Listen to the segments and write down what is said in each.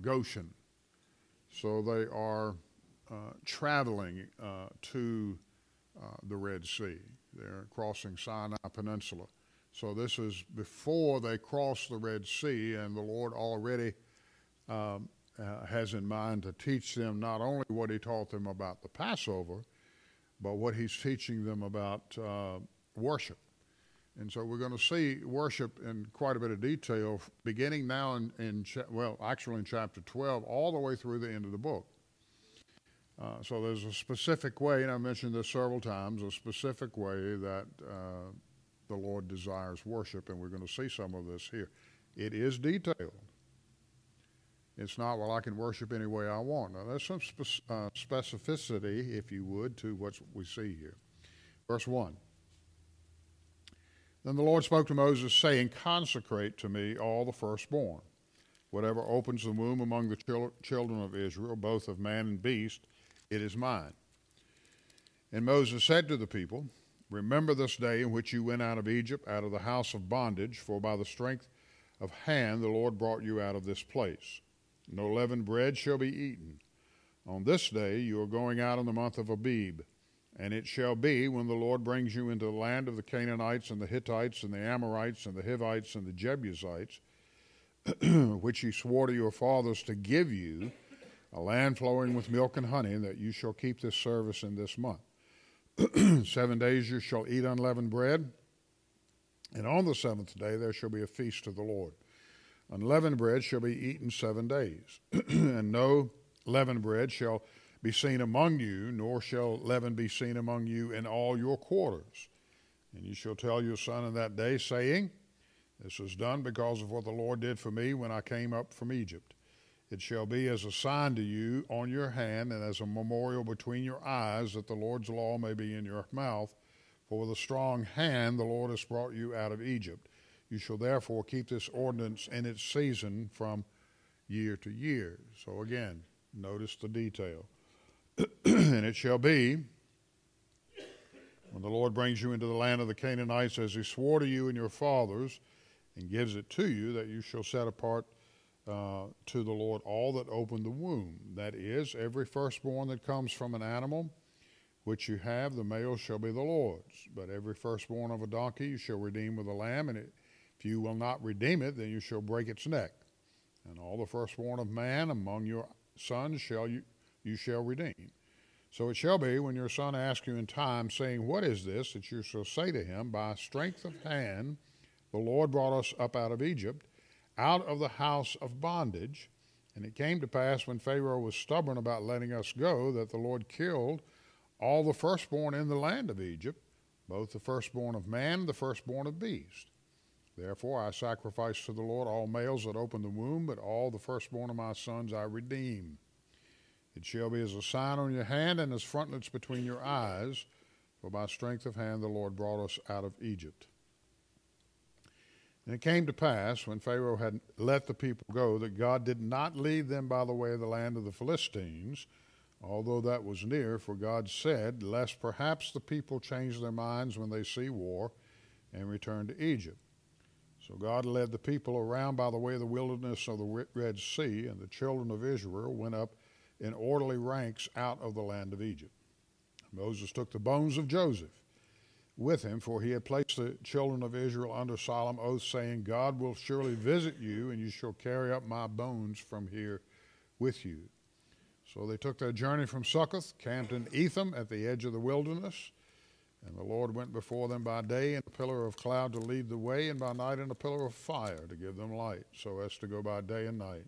Goshen. So they are uh, traveling uh, to uh, the Red Sea. They're crossing Sinai Peninsula. So this is before they cross the Red Sea, and the Lord already um, uh, has in mind to teach them not only what He taught them about the Passover, but what He's teaching them about uh, worship. And so we're going to see worship in quite a bit of detail, beginning now in, in well, actually in chapter 12, all the way through the end of the book. Uh, so there's a specific way, and I mentioned this several times, a specific way that uh, the Lord desires worship, and we're going to see some of this here. It is detailed. It's not, well, I can worship any way I want. Now, there's some spe- uh, specificity, if you would, to what we see here. Verse 1. Then the Lord spoke to Moses, saying, Consecrate to me all the firstborn. Whatever opens the womb among the chil- children of Israel, both of man and beast, it is mine. And Moses said to the people, Remember this day in which you went out of Egypt, out of the house of bondage, for by the strength of hand the Lord brought you out of this place. No leavened bread shall be eaten. On this day you are going out in the month of Abib. And it shall be when the Lord brings you into the land of the Canaanites and the Hittites and the Amorites and the Hivites and the Jebusites, which he swore to your fathers to give you, a land flowing with milk and honey, that you shall keep this service in this month. Seven days you shall eat unleavened bread, and on the seventh day there shall be a feast to the Lord. Unleavened bread shall be eaten seven days, and no leavened bread shall be seen among you, nor shall leaven be seen among you in all your quarters. And you shall tell your son in that day, saying, This was done because of what the Lord did for me when I came up from Egypt. It shall be as a sign to you on your hand and as a memorial between your eyes, that the Lord's law may be in your mouth. For with a strong hand the Lord has brought you out of Egypt. You shall therefore keep this ordinance in its season from year to year. So again, notice the detail. and it shall be, when the Lord brings you into the land of the Canaanites, as he swore to you and your fathers, and gives it to you, that you shall set apart uh, to the Lord all that open the womb. That is, every firstborn that comes from an animal which you have, the male shall be the Lord's. But every firstborn of a donkey you shall redeem with a lamb, and if you will not redeem it, then you shall break its neck. And all the firstborn of man among your sons shall you you shall redeem. So it shall be when your son asks you in time, saying, What is this? that you shall say to him, By strength of hand the Lord brought us up out of Egypt, out of the house of bondage. And it came to pass when Pharaoh was stubborn about letting us go, that the Lord killed all the firstborn in the land of Egypt, both the firstborn of man and the firstborn of beast. Therefore I sacrifice to the Lord all males that open the womb, but all the firstborn of my sons I redeem. It shall be as a sign on your hand and as frontlets between your eyes, for by strength of hand the Lord brought us out of Egypt. And it came to pass, when Pharaoh had let the people go, that God did not lead them by the way of the land of the Philistines, although that was near, for God said, Lest perhaps the people change their minds when they see war and return to Egypt. So God led the people around by the way of the wilderness of the Red Sea, and the children of Israel went up in orderly ranks out of the land of Egypt. Moses took the bones of Joseph with him, for he had placed the children of Israel under solemn oath, saying, God will surely visit you, and you shall carry up my bones from here with you. So they took their journey from Succoth, camped in Etham at the edge of the wilderness. And the Lord went before them by day in a pillar of cloud to lead the way, and by night in a pillar of fire to give them light, so as to go by day and night.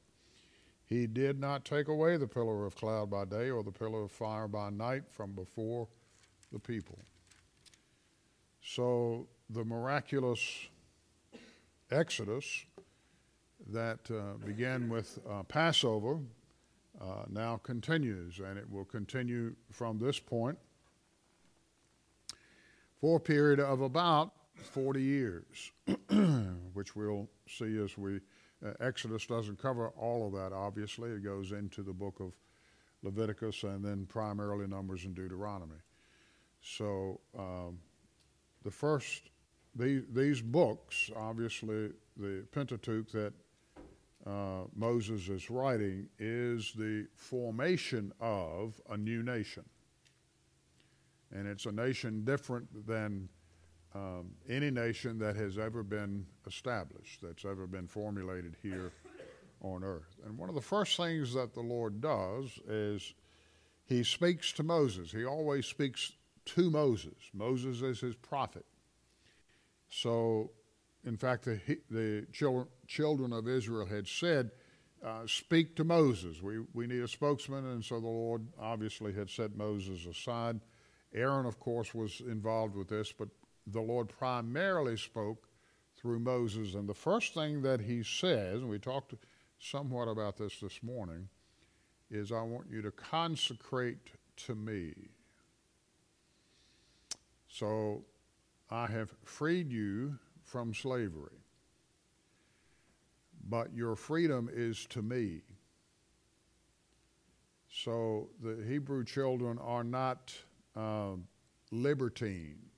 He did not take away the pillar of cloud by day or the pillar of fire by night from before the people. So the miraculous Exodus that uh, began with uh, Passover uh, now continues, and it will continue from this point for a period of about 40 years, which we'll see as we uh, Exodus doesn't cover all of that, obviously. It goes into the book of Leviticus and then primarily Numbers and Deuteronomy. So um, the first, these, these books, obviously, the Pentateuch that uh, Moses is writing is the formation of a new nation. And it's a nation different than um, any nation that has ever been established, that's ever been formulated here on earth. And one of the first things that the Lord does is he speaks to Moses. He always speaks to Moses. Moses is his prophet. So, in fact, the, the children, children of Israel had said, uh, Speak to Moses. We, we need a spokesman. And so the Lord obviously had set Moses aside. Aaron, of course, was involved with this, but the Lord primarily spoke through Moses. And the first thing that he says, and we talked somewhat about this this morning, is I want you to consecrate to me. So I have freed you from slavery, but your freedom is to me. So the Hebrew children are not uh, libertines.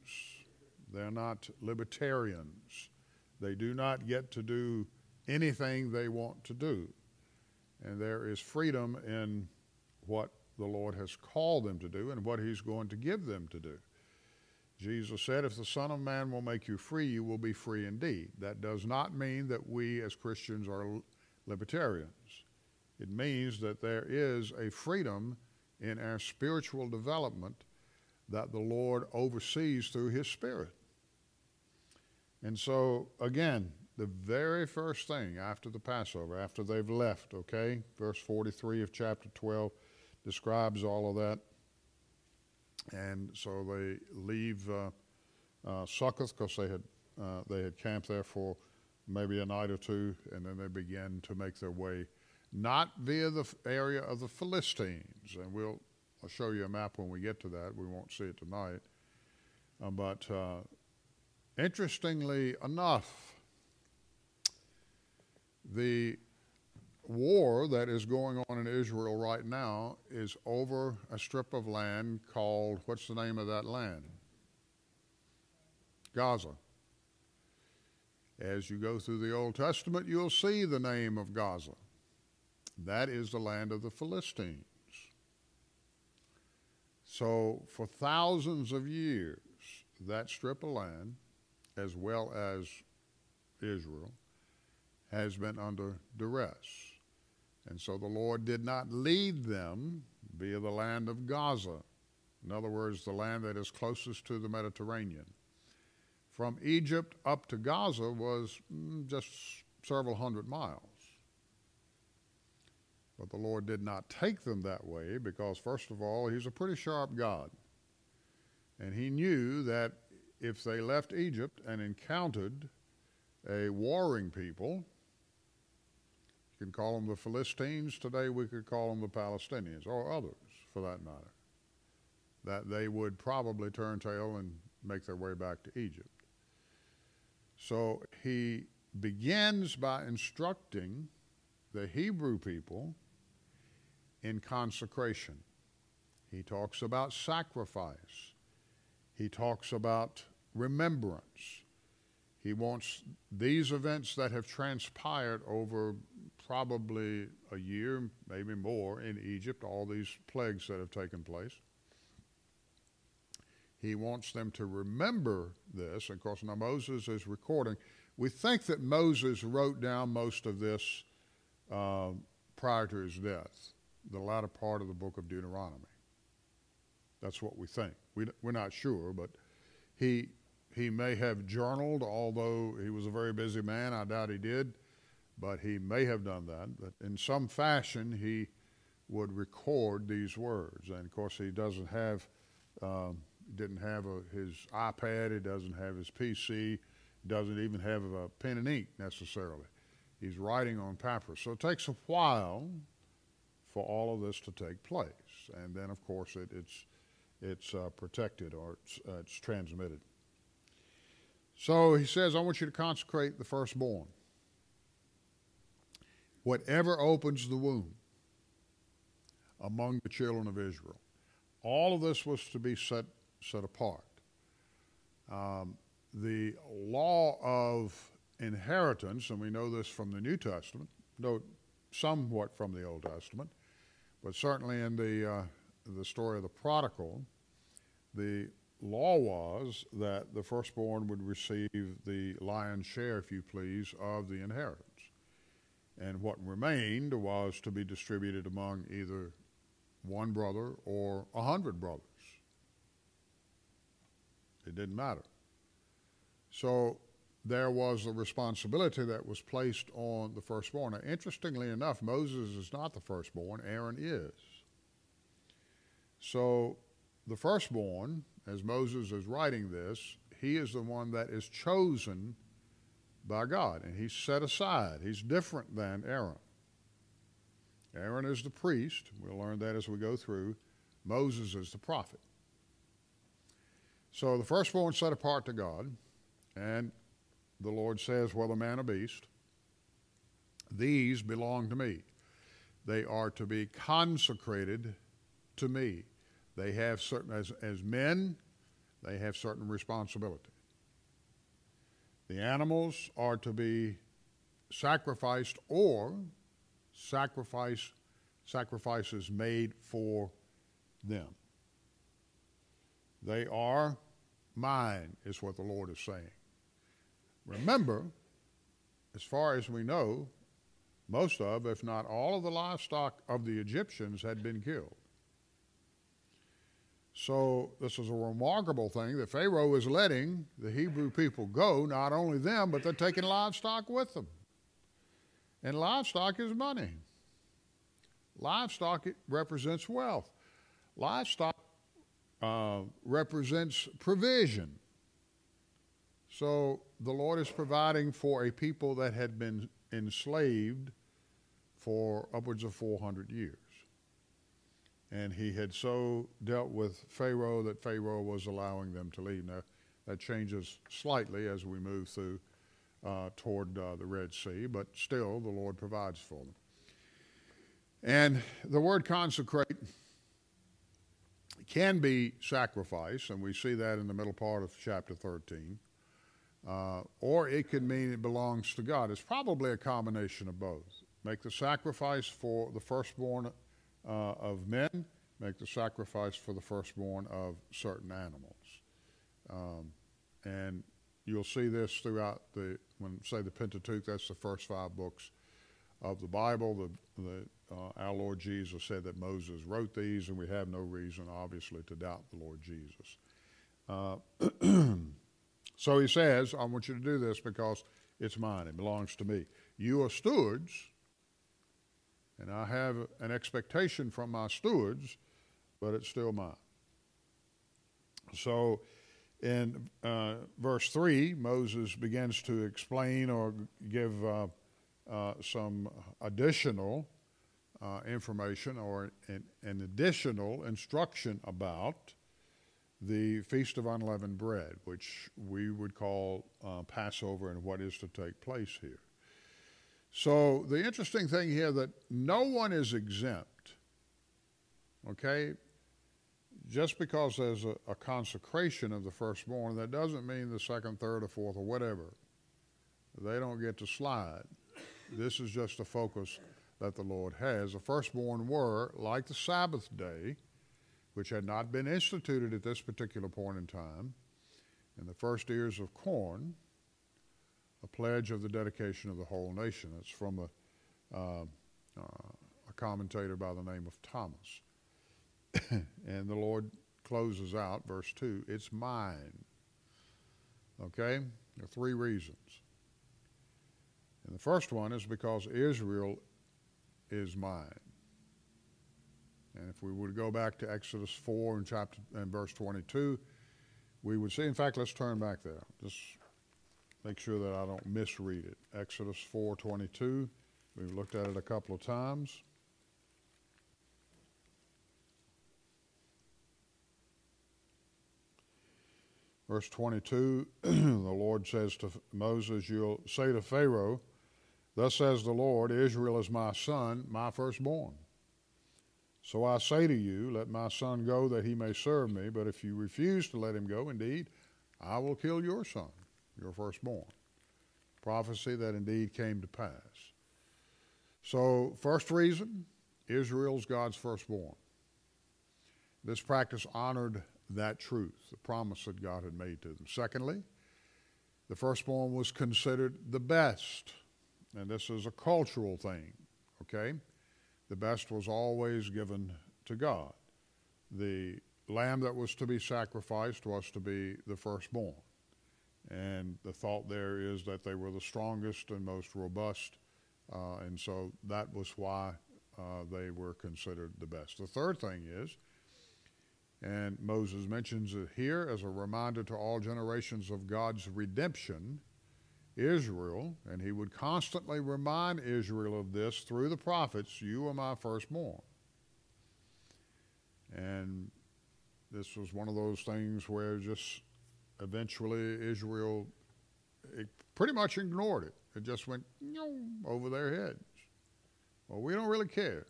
They're not libertarians. They do not get to do anything they want to do. And there is freedom in what the Lord has called them to do and what He's going to give them to do. Jesus said, If the Son of Man will make you free, you will be free indeed. That does not mean that we as Christians are libertarians. It means that there is a freedom in our spiritual development that the Lord oversees through His Spirit. And so, again, the very first thing after the Passover, after they've left, okay, verse 43 of chapter 12 describes all of that. And so they leave uh, uh, Succoth because they had uh, they had camped there for maybe a night or two, and then they begin to make their way not via the area of the Philistines, and we'll I'll show you a map when we get to that. We won't see it tonight, uh, but uh, Interestingly enough, the war that is going on in Israel right now is over a strip of land called, what's the name of that land? Gaza. As you go through the Old Testament, you'll see the name of Gaza. That is the land of the Philistines. So, for thousands of years, that strip of land as well as Israel, has been under duress. And so the Lord did not lead them via the land of Gaza, in other words, the land that is closest to the Mediterranean. From Egypt up to Gaza was mm, just several hundred miles. But the Lord did not take them that way because, first of all, He's a pretty sharp God. And He knew that if they left Egypt and encountered a warring people, you can call them the Philistines, today we could call them the Palestinians, or others for that matter, that they would probably turn tail and make their way back to Egypt. So he begins by instructing the Hebrew people in consecration. He talks about sacrifice. He talks about remembrance. He wants these events that have transpired over probably a year, maybe more, in Egypt, all these plagues that have taken place. He wants them to remember this. Of course, now Moses is recording. We think that Moses wrote down most of this uh, prior to his death, the latter part of the book of Deuteronomy. That's what we think. We, we're not sure, but he he may have journaled, although he was a very busy man. I doubt he did, but he may have done that. But in some fashion, he would record these words. And of course, he doesn't have, um, didn't have a, his iPad. He doesn't have his PC. Doesn't even have a pen and ink necessarily. He's writing on papyrus. So it takes a while for all of this to take place. And then, of course, it, it's it's uh, protected or it's, uh, it's transmitted. So he says, I want you to consecrate the firstborn. Whatever opens the womb among the children of Israel. All of this was to be set, set apart. Um, the law of inheritance, and we know this from the New Testament, though somewhat from the Old Testament, but certainly in the, uh, the story of the prodigal, the law was that the firstborn would receive the lion's share, if you please, of the inheritance. And what remained was to be distributed among either one brother or a hundred brothers. It didn't matter. So there was a responsibility that was placed on the firstborn. Now, interestingly enough, Moses is not the firstborn, Aaron is. So the firstborn, as Moses is writing this, he is the one that is chosen by God, and he's set aside. He's different than Aaron. Aaron is the priest. We'll learn that as we go through. Moses is the prophet. So the firstborn set apart to God, and the Lord says, whether man or beast, these belong to me. They are to be consecrated to me. They have certain, as, as men, they have certain responsibility. The animals are to be sacrificed or sacrifice sacrifices made for them. They are mine, is what the Lord is saying. Remember, as far as we know, most of, if not all of the livestock of the Egyptians had been killed. So this is a remarkable thing that Pharaoh is letting the Hebrew people go, not only them, but they're taking livestock with them. And livestock is money. Livestock represents wealth. Livestock uh, represents provision. So the Lord is providing for a people that had been enslaved for upwards of 400 years. And he had so dealt with Pharaoh that Pharaoh was allowing them to leave. Now, that changes slightly as we move through uh, toward uh, the Red Sea, but still the Lord provides for them. And the word consecrate can be sacrifice, and we see that in the middle part of chapter 13. Uh, or it could mean it belongs to God. It's probably a combination of both. Make the sacrifice for the firstborn uh, of men, make the sacrifice for the firstborn of certain animals. Um, and you'll see this throughout the, when say the Pentateuch, that's the first five books of the Bible. The, the, uh, our Lord Jesus said that Moses wrote these, and we have no reason, obviously, to doubt the Lord Jesus. Uh, So he says, I want you to do this because it's mine, it belongs to me. You are stewards, and I have an expectation from my stewards, but it's still mine. So in uh, verse 3, Moses begins to explain or give uh, uh, some additional uh, information or an, an additional instruction about the Feast of Unleavened Bread, which we would call uh, Passover and what is to take place here. So the interesting thing here that no one is exempt, okay? Just because there's a, a consecration of the firstborn, that doesn't mean the second, third, or fourth, or whatever. They don't get to slide. This is just a focus that the Lord has. The firstborn were, like the Sabbath day, which had not been instituted at this particular point in time, in the first ears of corn, a pledge of the dedication of the whole nation. It's from a, uh, uh, a commentator by the name of Thomas. and the Lord closes out, verse 2, it's mine. Okay? There are three reasons. And the first one is because Israel is mine. And if we would go back to Exodus 4 and chapter and verse 22, we would see, in fact, let's turn back there. Just make sure that I don't misread it. Exodus 4:22. We've looked at it a couple of times. Verse 22, the Lord says to Moses, You'll say to Pharaoh, Thus says the Lord, Israel is my son, my firstborn. So I say to you, let my son go that he may serve me. But if you refuse to let him go, indeed, I will kill your son, your firstborn. Prophecy that indeed came to pass. So, first reason Israel's God's firstborn. This practice honored that truth, the promise that God had made to them. Secondly, the firstborn was considered the best. And this is a cultural thing, okay? The best was always given to God. The lamb that was to be sacrificed was to be the firstborn. And the thought there is that they were the strongest and most robust, uh, and so that was why uh, they were considered the best. The third thing is, and Moses mentions it here as a reminder to all generations of God's redemption, Israel, and he would constantly remind Israel of this through the prophets you are my firstborn. And this was one of those things where just eventually Israel pretty much ignored it. It just went over their heads. Well, we don't really care.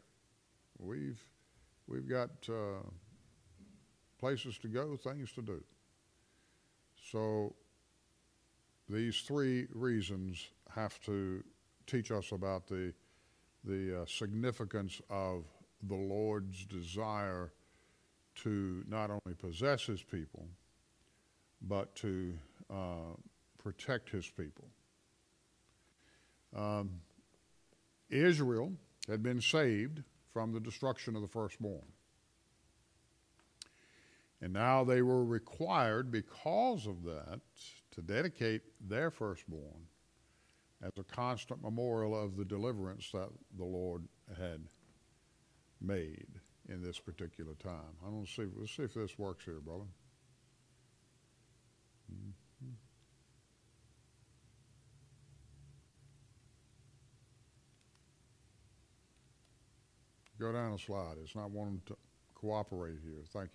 We've we've got uh, places to go, things to do. So these three reasons have to teach us about the the uh, significance of the Lord's desire to not only possess His people, but to uh, protect His people. Um, Israel had been saved from the destruction of the firstborn. And now they were required, because of that, to dedicate their firstborn as a constant memorial of the deliverance that the Lord had made in this particular time. I don't see. Let's see if this works here, brother. Go down a slide. It's not wanting to cooperate here. Thank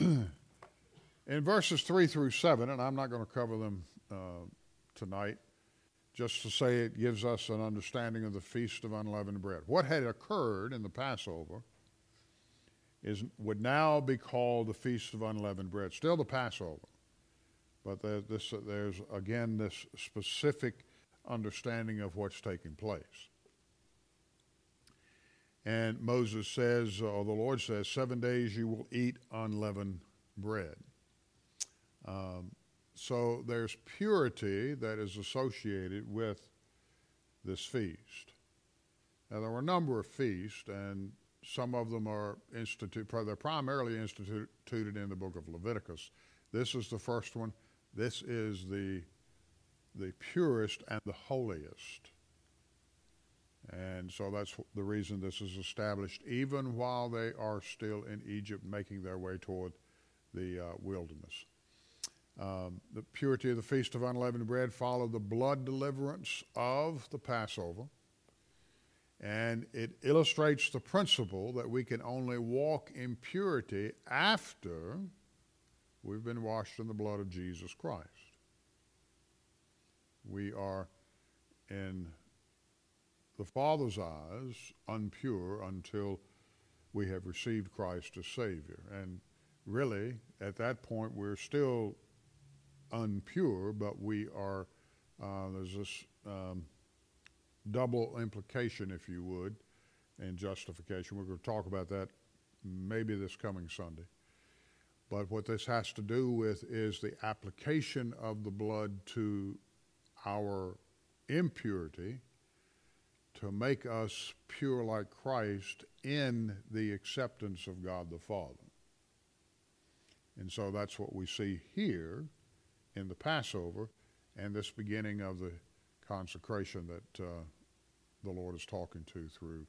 you. In verses 3 through 7, and I'm not going to cover them uh, tonight, just to say it gives us an understanding of the Feast of Unleavened Bread. What had occurred in the Passover is, would now be called the Feast of Unleavened Bread, still the Passover. But there, this, there's again this specific understanding of what's taking place. And Moses says, or the Lord says, seven days you will eat unleavened bread. Um, so there's purity that is associated with this feast. Now, there were a number of feasts, and some of them are instituted, they're primarily instituted in the book of Leviticus. This is the first one. This is the, the purest and the holiest. And so that's the reason this is established, even while they are still in Egypt making their way toward the uh, wilderness. Um, the purity of the Feast of Unleavened Bread followed the blood deliverance of the Passover. And it illustrates the principle that we can only walk in purity after we've been washed in the blood of Jesus Christ. We are in the Father's eyes unpure until we have received Christ as Savior. And really, at that point, we're still unpure, but we are, uh, there's this um, double implication, if you would, in justification. We're going to talk about that maybe this coming Sunday. But what this has to do with is the application of the blood to our impurity to make us pure like Christ in the acceptance of God the Father. And so that's what we see here in the Passover and this beginning of the consecration that uh, the Lord is talking to through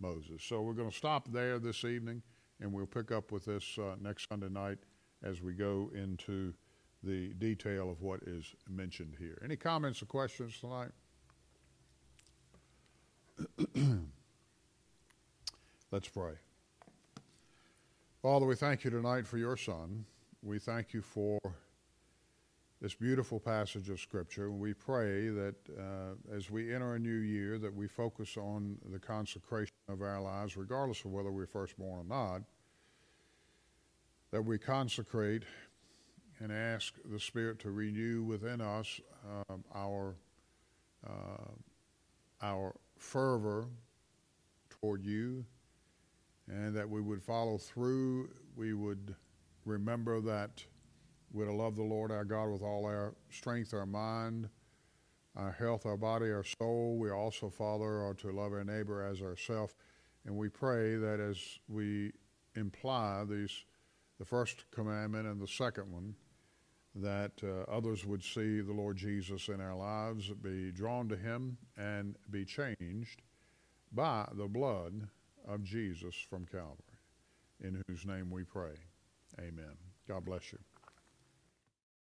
Moses. So we're going to stop there this evening, and we'll pick up with this uh, next Sunday night as we go into the detail of what is mentioned here. Any comments or questions tonight? Let's pray. Father, we thank you tonight for your Son. We thank you for this beautiful passage of Scripture. We pray that uh, as we enter a new year, that we focus on the consecration of our lives, regardless of whether we're firstborn or not, that we consecrate and ask the Spirit to renew within us uh, our uh, our fervor toward you and that we would follow through. We would remember that we're to love the Lord our God with all our strength, our mind, our health, our body, our soul. We also, Father, are to love our neighbor as ourselves. And we pray that as we imply these, the first commandment and the second one, that uh, others would see the Lord Jesus in our lives, be drawn to him, and be changed by the blood of Jesus from Calvary, in whose name we pray. Amen. God bless you.